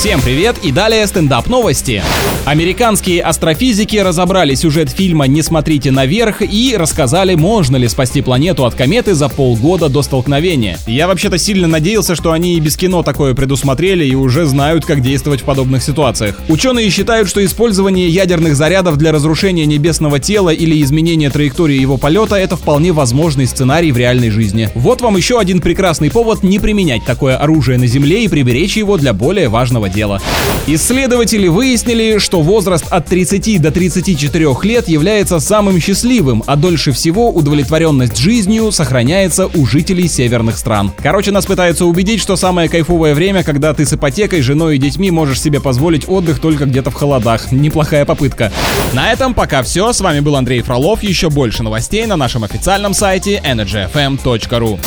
Всем привет и далее стендап новости. Американские астрофизики разобрали сюжет фильма «Не смотрите наверх» и рассказали, можно ли спасти планету от кометы за полгода до столкновения. Я вообще-то сильно надеялся, что они и без кино такое предусмотрели и уже знают, как действовать в подобных ситуациях. Ученые считают, что использование ядерных зарядов для разрушения небесного тела или изменения траектории его полета — это вполне возможный сценарий в реальной жизни. Вот вам еще один прекрасный повод не применять такое оружие на Земле и приберечь его для более важного дела. Исследователи выяснили, что возраст от 30 до 34 лет является самым счастливым, а дольше всего удовлетворенность жизнью сохраняется у жителей северных стран. Короче, нас пытаются убедить, что самое кайфовое время, когда ты с ипотекой, женой и детьми можешь себе позволить отдых только где-то в холодах. Неплохая попытка. На этом пока все. С вами был Андрей Фролов. Еще больше новостей на нашем официальном сайте energyfm.ru.